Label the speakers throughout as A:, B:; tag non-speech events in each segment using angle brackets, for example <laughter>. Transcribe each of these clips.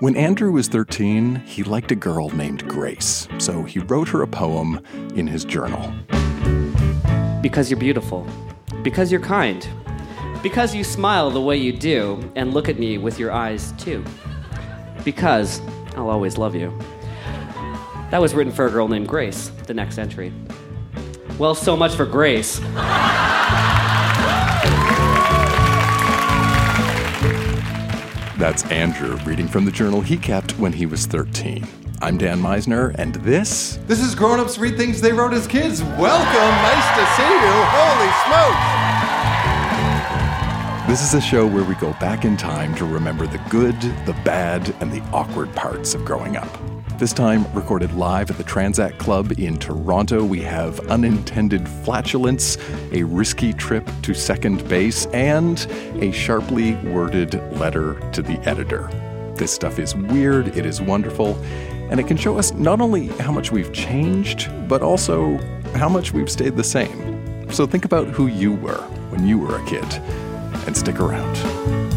A: When Andru was 13, he liked a girl named Grace, so he wrote her a poem in his journal.
B: Because you're beautiful. Because you're kind. Because you smile the way you do and look at me with your eyes too. Because I'll always love you. That was written for a girl named Grace, the next entry. Well, so much for Grace. <laughs>
A: That's Andru reading from the journal he kept when he was 13. I'm Dan Misener, and this.
C: This is Grown Ups Read Things They Wrote as Kids. Welcome. Nice to see you. Holy smokes.
A: This is a show where we go back in time to remember the good, the bad, and the awkward parts of growing up. This time, recorded live at the Tranzac Club in Toronto, we have unintended flatulence, a risky trip to second base, and a sharply worded letter to the editor. This stuff is weird, it is wonderful, and it can show us not only how much we've changed, but also how much we've stayed the same. So think about who you were when you were a kid, and stick around.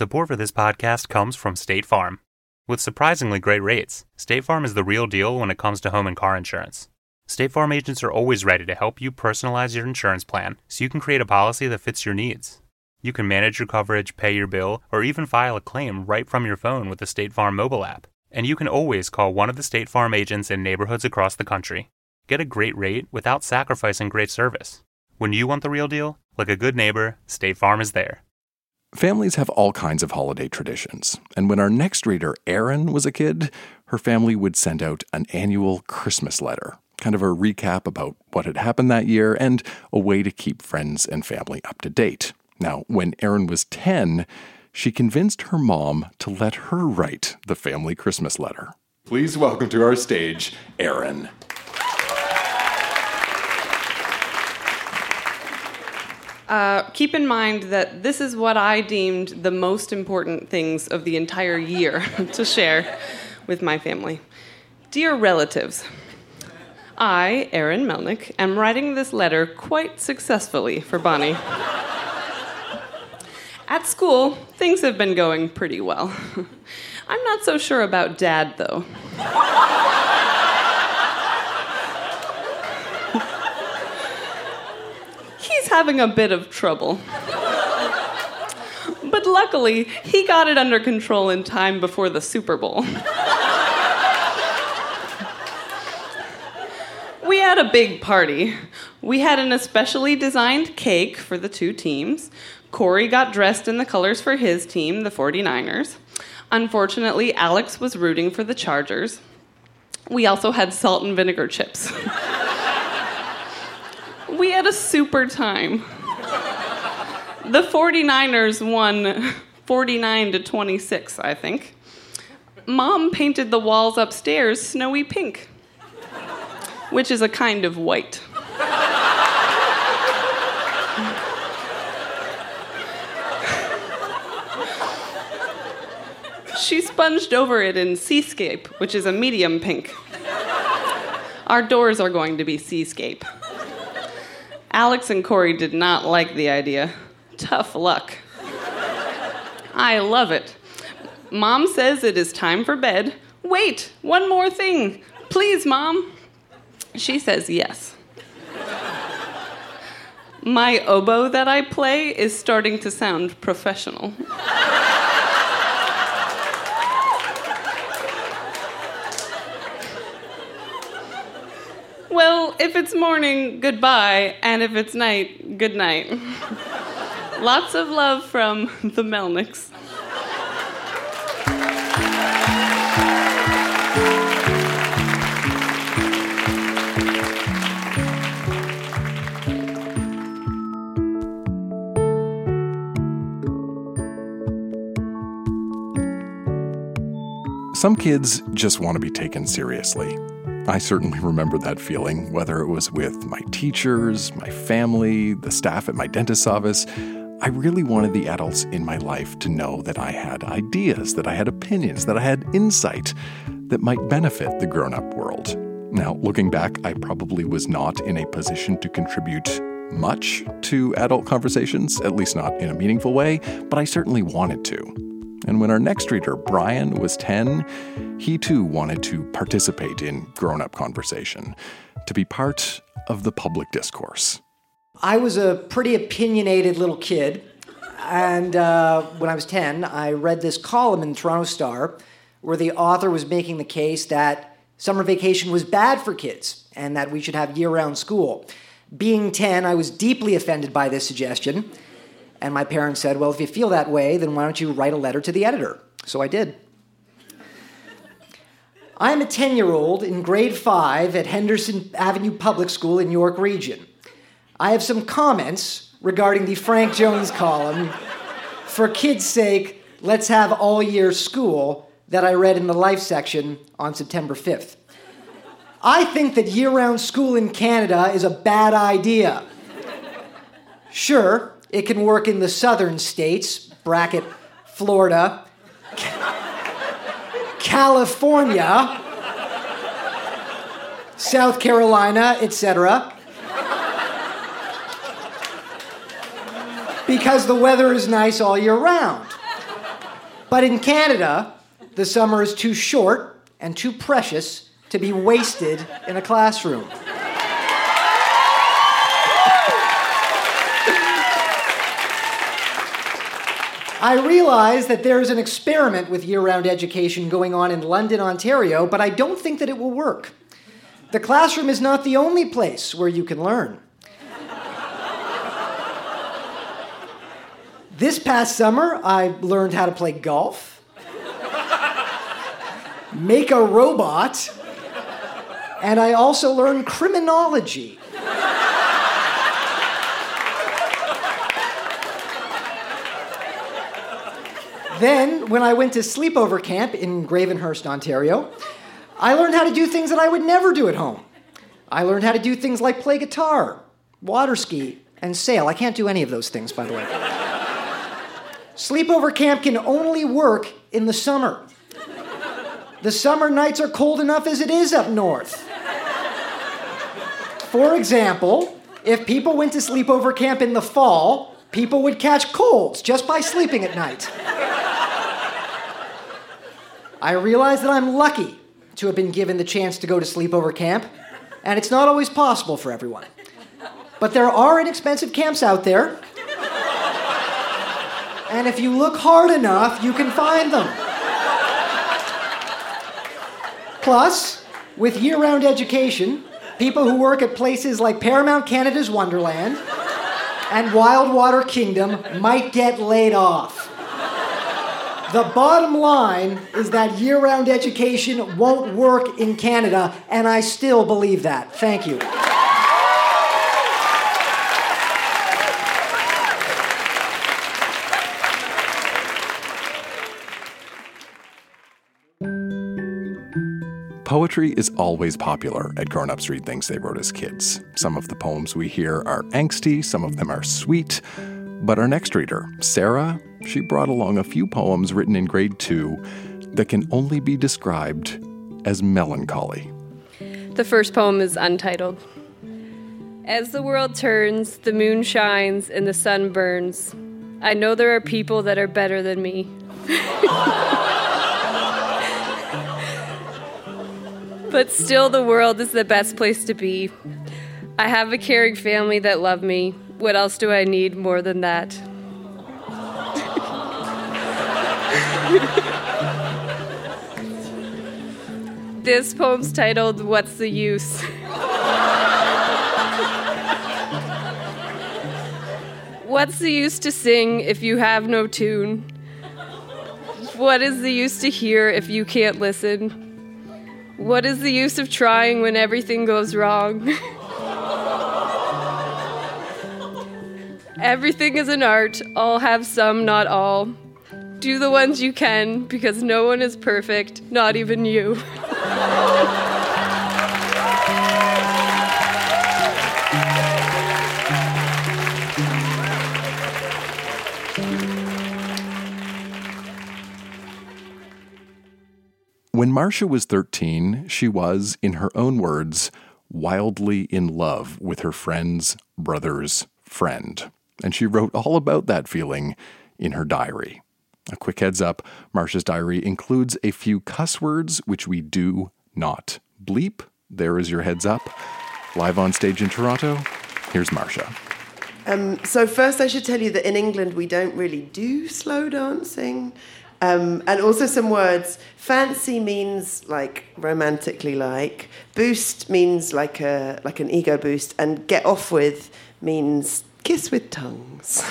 D: Support for this podcast comes from State Farm. With surprisingly great rates, State Farm is the real deal when it comes to home and car insurance. State Farm agents are always ready to help you personalize your insurance plan so you can create a policy that fits your needs. You can manage your coverage, pay your bill, or even file a claim right from your phone with the State Farm mobile app. And you can always call one of the State Farm agents in neighborhoods across the country. Get a great rate without sacrificing great service. When you want the real deal, like a good neighbor, State Farm is there.
A: Families have all kinds of holiday traditions, and when our next reader, Erin, was a kid, her family would send out an annual Christmas letter, kind of a recap about what had happened that year and a way to keep friends and family up to date. Now, when Erin was 10, she convinced her mom to let her write the family Christmas letter. Please welcome to our stage, Erin.
E: Uh, keep in mind that this is what I deemed the most important things of the entire year <laughs> to share with my family. Dear relatives, I, Erin Melnick, am writing this letter quite successfully for Bonnie. At school, things have been going pretty well. <laughs> I'm not so sure about Dad, though. Having a bit of trouble. But luckily, he got it under control in time before the Super Bowl. we had a big party. We had an especially designed cake for the two teams. Corey got dressed in the colors for his team, the 49ers. Unfortunately, Alex was rooting for the Chargers. We also had salt and vinegar chips. <laughs> we had a super time. The 49ers won 49 to 26, I think. Mom painted the walls upstairs snowy pink, which is a kind of white. She sponged over it in Seascape, which is a medium pink. Our doors are going to be Seascape. Alex and Corey did not like the idea. Tough luck. I love it. Mom says it is time for bed. Wait, one more thing. Please, Mom. She says yes. My oboe that I play is starting to sound professional. Well, if it's morning, goodbye, and if it's night, good night. Lots of love from the Melnicks.
A: Some kids just want to be taken seriously. I certainly remember that feeling, whether it was with my teachers, my family, the staff at my dentist's office. I really wanted the adults in my life to know that I had ideas, that I had opinions, that I had insight that might benefit the grown up world. Now, looking back, I probably was not in a position to contribute much to adult conversations, at least not in a meaningful way, but I certainly wanted to. And when our next reader, Brian, was 10, he too wanted to participate in grown up conversation, to be part of the public discourse.
F: I was a pretty opinionated little kid, and uh, when I was 10, I read this column in the Toronto Star where the author was making the case that summer vacation was bad for kids and that we should have year round school. Being 10, I was deeply offended by this suggestion, and my parents said, Well, if you feel that way, then why don't you write a letter to the editor? So I did. I am a 10 year old in grade 5 at Henderson Avenue Public School in York Region. I have some comments regarding the Frank Jones column, For kids' sake, let's have all year school, that I read in the Life section on September 5th. I think that year round school in Canada is a bad idea. Sure, it can work in the southern states, bracket Florida, California, South Carolina, etc. Because the weather is nice all year round. But in Canada, the summer is too short and too precious to be wasted in a classroom. I realize that there is an experiment with year round education going on in London, Ontario, but I don't think that it will work. The classroom is not the only place where you can learn. this past summer, I learned how to play golf, make a robot, and I also learned criminology. Then, when I went to sleepover camp in Gravenhurst, Ontario, I learned how to do things that I would never do at home. I learned how to do things like play guitar, water ski, and sail. I can't do any of those things, by the way. Sleepover camp can only work in the summer. The summer nights are cold enough as it is up north. For example, if people went to sleepover camp in the fall, people would catch colds just by sleeping at night. I realize that I'm lucky to have been given the chance to go to sleepover camp, and it's not always possible for everyone. But there are inexpensive camps out there, and if you look hard enough, you can find them. Plus, with year round education, people who work at places like Paramount Canada's Wonderland and Wildwater Kingdom might get laid off. The bottom line is that year round education won't work in Canada, and I still believe that. Thank you.
A: Poetry is always popular at Grown Ups Read Things They Wrote as Kids. Some of the poems we hear are angsty, some of them are sweet. But our next reader, Sarah, she brought along a few poems written in grade two that can only be described as melancholy.
G: The first poem is untitled. As the world turns, the moon shines, and the sun burns, I know there are people that are better than me. <laughs> but still, the world is the best place to be. I have a caring family that love me. What else do I need more than that? <laughs> this poem's titled What's the Use? <laughs> What's the use to sing if you have no tune? What is the use to hear if you can't listen? What is the use of trying when everything goes wrong? <laughs> everything is an art, all have some, not all. Do the ones you can because no one is perfect, not even you.
A: When Marcia was 13, she was, in her own words, wildly in love with her friend's brother's friend. And she wrote all about that feeling in her diary. A quick heads up Marsha's diary includes a few cuss words which we do not bleep. There is your heads up. Live on stage in Toronto, here's Marsha.
H: Um, so first, I should tell you that in England we don't really do slow dancing, um, and also some words. Fancy means like romantically like. Boost means like a like an ego boost, and get off with means kiss with tongues.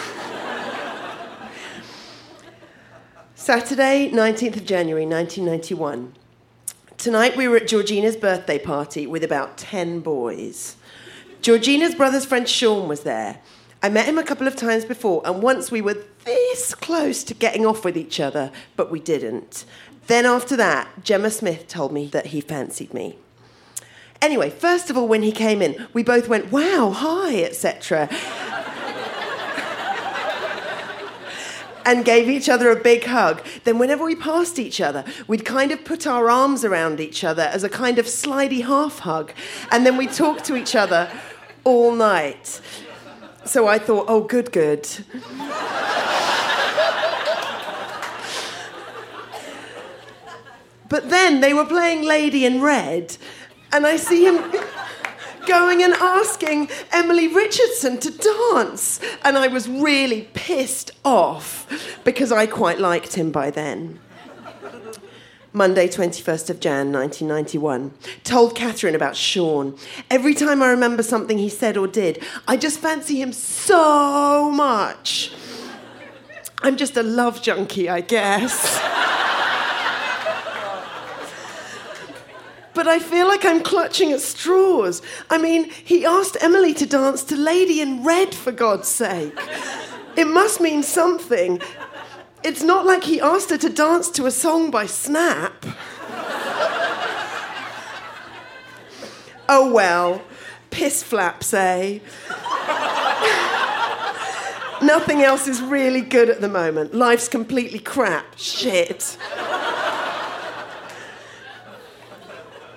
H: Saturday, 19th of January, 1991. Tonight we were at Georgina's birthday party with about 10 boys. Georgina's brother's friend Sean was there. I met him a couple of times before, and once we were this close to getting off with each other, but we didn't. Then after that, Gemma Smith told me that he fancied me. Anyway, first of all, when he came in, we both went, wow, hi, etc. and gave each other a big hug. Then, whenever we passed each other, we'd kind of put our arms around each other as a kind of slidey half hug. And then we'd talk to each other all night. So I thought, oh, good, good. but then they were playing Lady in Red, and I see him going and asking Emily Richardson to dance. And I was really pissed off because I quite liked him by then. Monday, 21st of Jan, 1991. Told Catherine about Sean. Every time I remember something he said or did, I just fancy him so much. I'm just a love junkie, I guess. <laughs> but I feel like I'm clutching at straws. I mean, he asked Emily to dance to Lady in Red, for God's sake. It must mean something. It's not like he asked her to dance to a song by Snap. oh well, piss flaps, eh? Nothing else is really good at the moment. Life's completely crap. Shit.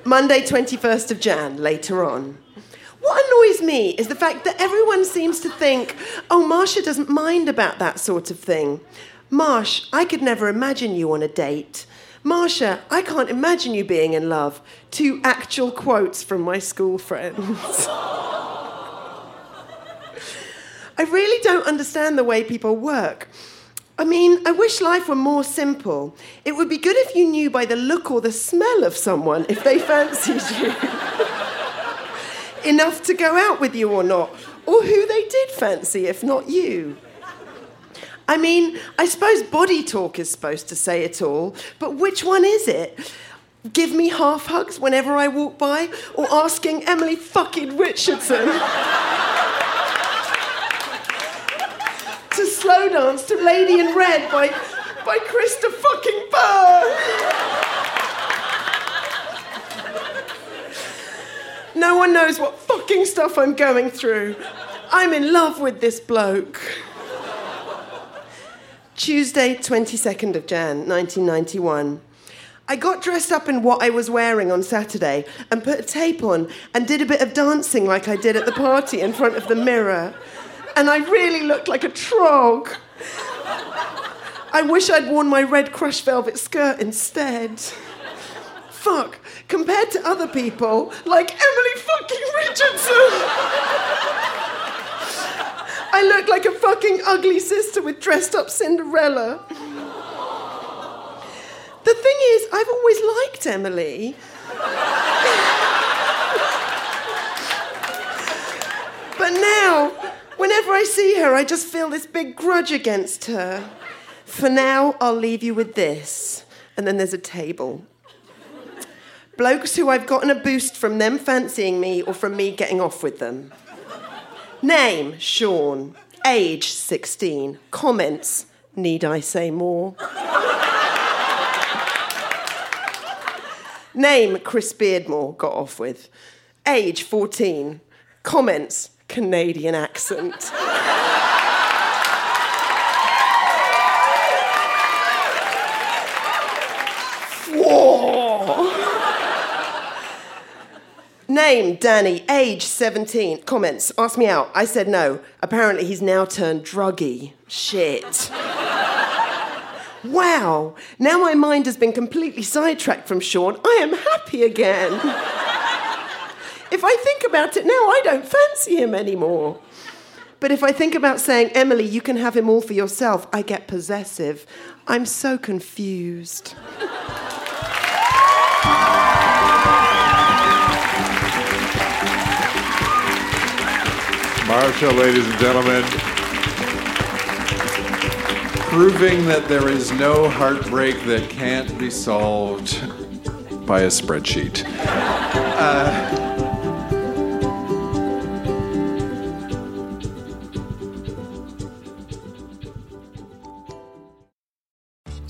H: Monday, 21st of Jan, later on. What annoys me is the fact that everyone seems to think, oh, Marsha doesn't mind about that sort of thing. Marsh, I could never imagine you on a date. Marsha, I can't imagine you being in love. Two actual quotes from my school friends. <laughs> I really don't understand the way people work. I mean, I wish life were more simple. It would be good if you knew by the look or the smell of someone if they <laughs> fancied you. Enough to go out with you or not, or who they did fancy if not you. I mean, I suppose body talk is supposed to say it all, but which one is it? Give me half hugs whenever I walk by, or asking Emily fucking Richardson to slow dance to Lady in Red by, by Krista fucking Burr. No one knows what fucking stuff I'm going through. I'm in love with this bloke. Tuesday, 22nd of Jan, 1991. I got dressed up in what I was wearing on Saturday and put a tape on and did a bit of dancing like I did at the party in front of the mirror. And I really looked like a trog. I wish I'd worn my red crushed velvet skirt instead. Fuck, compared to other people, like Emily fucking Richardson. I look like a fucking ugly sister with dressed up Cinderella. The thing is, I've always liked Emily. but now, whenever I see her, I just feel this big grudge against her. For now, I'll leave you with this. And then there's a table. Blokes who I've gotten a boost from them fancying me or from me getting off with them. Name, Sean. Age, 16. Comments, need I say more? Name, Chris Beardmore, got off with. Age, 14. Comments, Canadian accent. Name, Danny. Age, 17. Comments. Ask me out. I said no. Apparently, he's now turned druggy. Shit. wow. Now my mind has been completely sidetracked from Sean. I am happy again. If I think about it now, I don't fancy him anymore. But if I think about saying, Emily, you can have him all for yourself, I get possessive. I'm so confused.
C: Marsha, ladies and gentlemen. Proving that there is no heartbreak that can't be solved by a spreadsheet.
I: Uh,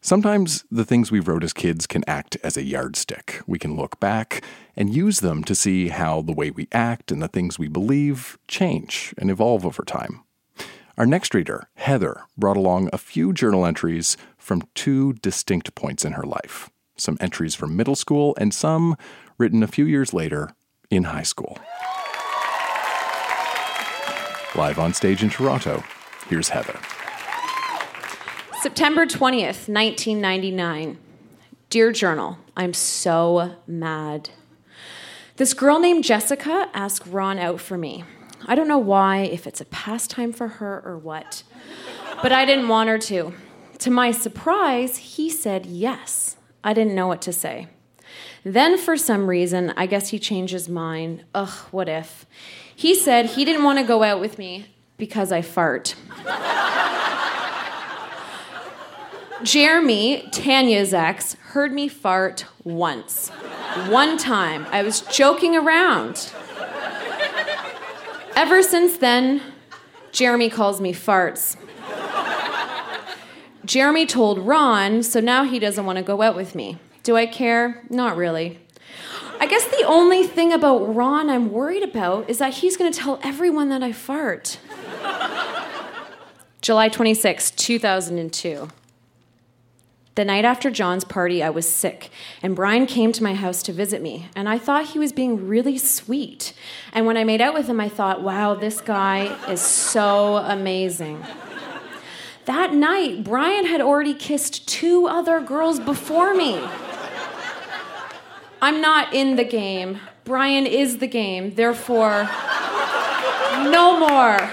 A: Sometimes the things we wrote as kids can act as a yardstick. We can look back and use them to see how the way we act and the things we believe change and evolve over time. Our next reader, Heather, brought along a few journal entries from two distinct points in her life some entries from middle school and some written a few years later in high school. Live on stage in Toronto, here's Heather.
J: September 20th, 1999. Dear Journal, I'm so mad. This girl named Jessica asked Ron out for me. I don't know why, if it's a pastime for her or what, but I didn't want her to. To my surprise, he said yes. I didn't know what to say. Then, for some reason, I guess he changed his mind. Ugh, what if? He said he didn't want to go out with me because I fart. Jeremy, Tanya's ex, heard me fart once. One time. I was joking around. Ever since then, Jeremy calls me farts. Jeremy told Ron, so now he doesn't want to go out with me. Do I care? Not really. I guess the only thing about Ron I'm worried about is that he's going to tell everyone that I fart. July 26, 2002. The night after John's party, I was sick, and Brian came to my house to visit me, and I thought he was being really sweet. And when I made out with him, I thought, wow, this guy is so amazing. That night, Brian had already kissed two other girls before me. I'm not in the game. Brian is the game. Therefore, no more.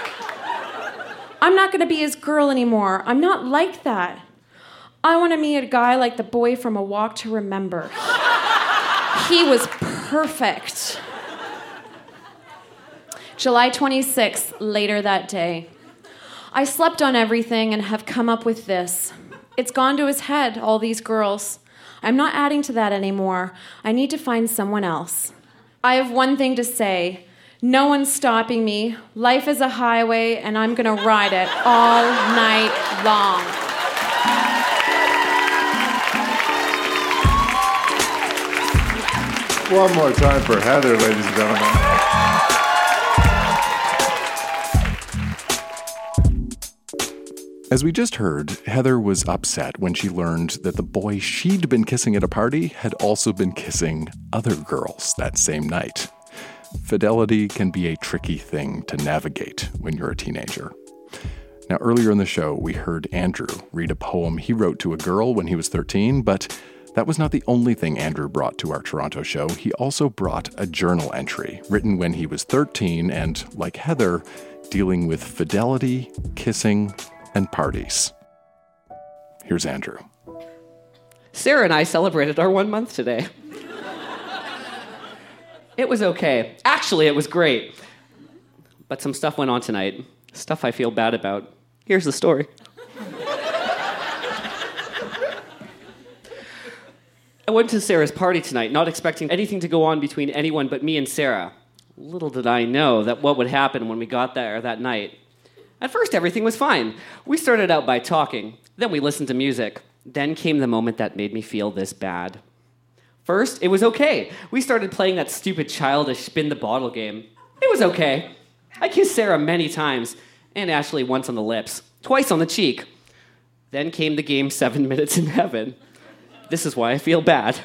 J: I'm not going to be his girl anymore. I'm not like that. I want to meet a guy like the boy from A Walk to Remember. he was perfect. July 26th, later that day. I slept on everything and have come up with this. It's gone to his head, all these girls. I'm not adding to that anymore. I need to find someone else. I have one thing to say. No one's stopping me. Life is a highway, and I'm gonna ride it all night long.
C: One more time for Heather, ladies and gentlemen.
A: As we just heard, Heather was upset when she learned that the boy she'd been kissing at a party had also been kissing other girls that same night. Fidelity can be a tricky thing to navigate when you're a teenager. Now, earlier in the show, we heard Andru read a poem he wrote to a girl when he was 13, but that was not the only thing Andru brought to our Toronto show. He also brought a journal entry written when he was 13 and, like Heather, dealing with fidelity, kissing, and parties. Here's Andru.
B: Sarah and I celebrated our one month today. it was okay. Actually, it was great. But some stuff went on tonight. Stuff I feel bad about. Here's the story. I went to Sarah's party tonight, not expecting anything to go on between anyone but me and Sarah. Little did I know that what would happen when we got there that night. At first, everything was fine. We started out by talking, then we listened to music. Then came the moment that made me feel this bad. First, it was okay. We started playing that stupid childish spin the bottle game. It was okay. I kissed Sarah many times, and Ashley once on the lips, twice on the cheek. Then came the game Seven <laughs> Minutes in Heaven. This is why I feel bad.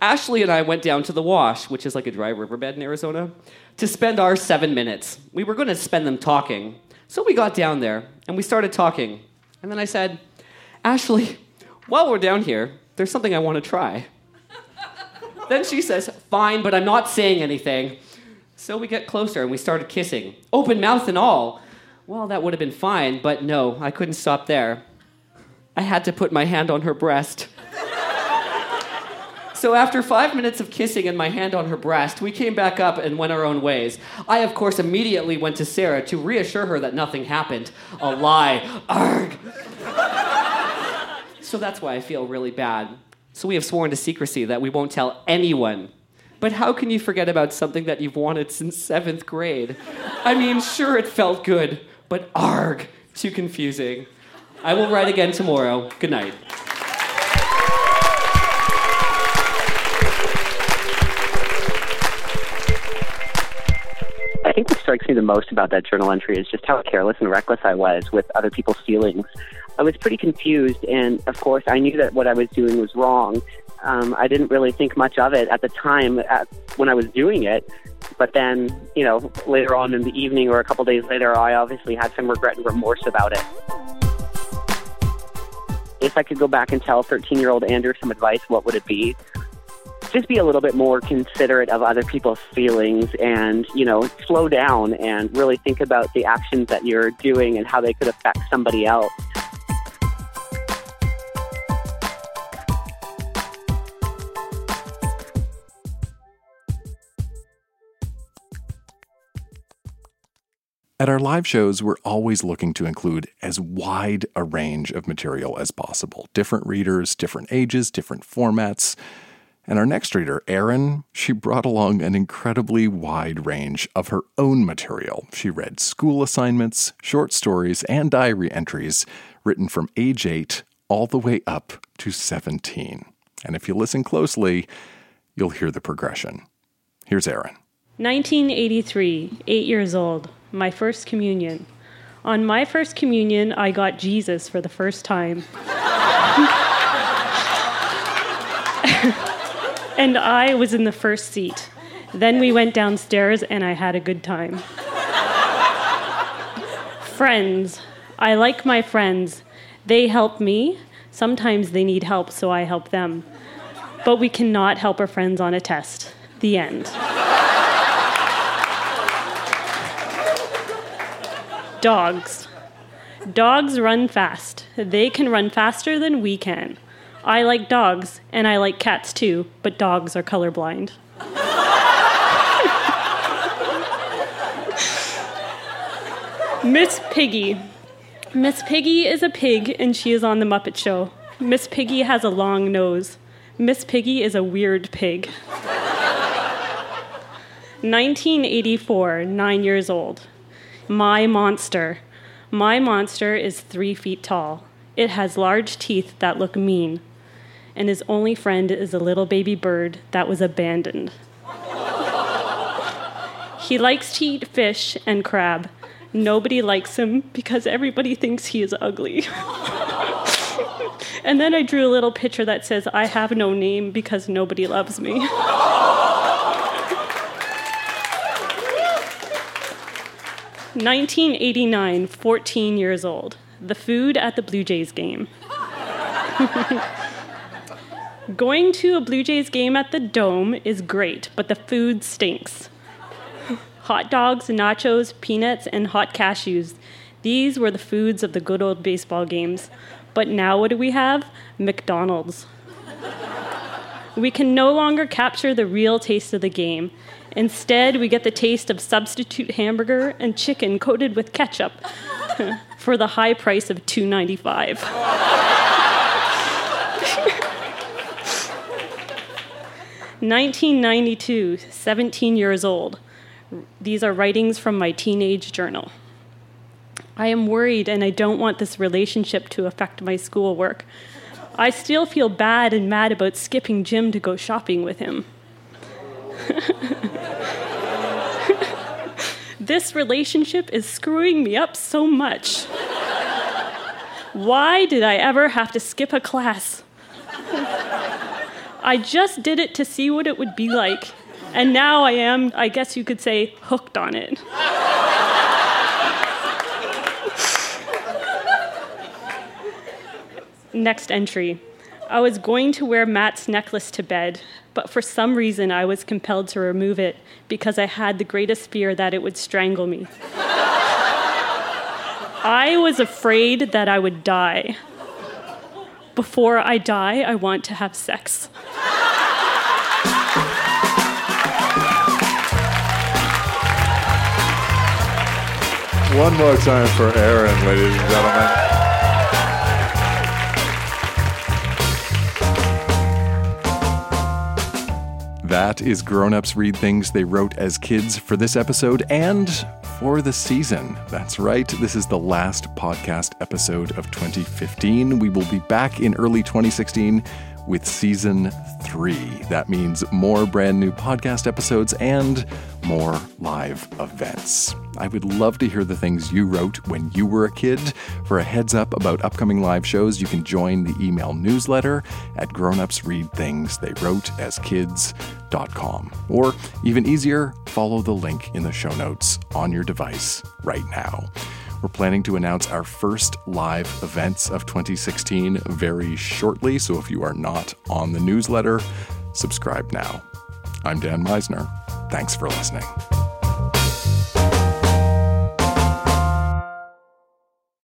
B: Ashley and I went down to the wash, which is like a dry riverbed in Arizona, to spend our seven minutes. We were going to spend them talking. So we got down there and we started talking. And then I said, Ashley, while we're down here, there's something I want to try. then she says, Fine, but I'm not saying anything. So we get closer and we started kissing, open mouth and all. Well, that would have been fine, but no, I couldn't stop there. I had to put my hand on her breast. <laughs> So after five minutes of kissing and my hand on her breast, we came back up and went our own ways. I, of course, immediately went to Sarah to reassure her that nothing happened. A lie. Arg. so that's why I feel really bad. So we have sworn to secrecy that we won't tell anyone. But how can you forget about something that you've wanted since seventh grade? I mean, sure, it felt good, but arg, too confusing. I will write again tomorrow. Good night.
K: I think what strikes me the most about that journal entry is just how careless and reckless I was with other people's feelings. I was pretty confused, and of course, I knew that what I was doing was wrong. Um, I didn't really think much of it at the time at, when I was doing it, but then, you know, later on in the evening or a couple days later, I obviously had some regret and remorse about it. If I could go back and tell 13 year old Andru some advice, what would it be? just be a little bit more considerate of other people's feelings and, you know, slow down and really think about the actions that you're doing and how they could affect somebody else.
A: At our live shows, we're always looking to include as wide a range of material as possible different readers, different ages, different formats. And our next reader, Erin, she brought along an incredibly wide range of her own material. She read school assignments, short stories, and diary entries written from age 8 all the way up to 17. And if you listen closely, you'll hear the progression. Here's Erin.
L: 1983, eight years old, my first communion. On my first communion, I got Jesus for the first time. <laughs> and I was in the first seat. Then we went downstairs and I had a good time. friends. I like my friends. They help me. Sometimes they need help, so I help them. But we cannot help our friends on a test. The end. Dogs. Dogs run fast. They can run faster than we can. I like dogs, and I like cats too, but dogs are colorblind. <laughs> Miss Piggy. Miss Piggy is a pig, and she is on The Muppet Show. Miss Piggy has a long nose. Miss Piggy is a weird pig. <laughs> 1984, nine years old. My monster. My monster is three feet tall. It has large teeth that look mean and his only friend is a little baby bird that was abandoned. he likes to eat fish and crab. Nobody likes him because everybody thinks he is ugly. <laughs> and then I drew a little picture that says, I have no name because nobody loves me. <laughs> Nineteen eighty nine, 14 years old. The food at the Blue Jays game. <laughs> Going to a Blue Jays game at the Dome is great, but the food stinks. hot dogs, nachos, peanuts, and hot cashews. These were the foods of the good old baseball games. But now what do we have? McDonald's. we can no longer capture the real taste of the game. Instead, we get the taste of substitute hamburger and chicken coated with ketchup <laughs> for the high price of $2.95. 1992, <laughs> 17 years old. These are writings from my teenage journal. I am worried and I don't want this relationship to affect my schoolwork. I still feel bad and mad about skipping gym to go shopping with him. <laughs> this relationship is screwing me up so much. Why did I ever have to skip a class? I just did it to see what it would be like, and now I am, I guess you could say, hooked on it. Next entry. I was going to wear Matt's necklace to bed, but for some reason I was compelled to remove it because I had the greatest fear that it would strangle me. <laughs> I was afraid that I would die. Before I die, I want to have sex.
C: One more time for Erin, ladies and gentlemen.
A: That is Grown Ups Read Things They Wrote as Kids for this episode and for the season. That's right, this is the last podcast episode of 2015. We will be back in early 2016 with season three. That means more brand new podcast episodes and more live events. I would love to hear the things you wrote when you were a kid. For a heads up about upcoming live shows, you can join the email newsletter at grownupsreadthingstheywroteaskids.com. Or even easier, follow the link in the show notes on your device right now. We're planning to announce our first live events of 2016 very shortly, so if you are not on the newsletter, subscribe now. I'm Dan Misener. Thanks for listening.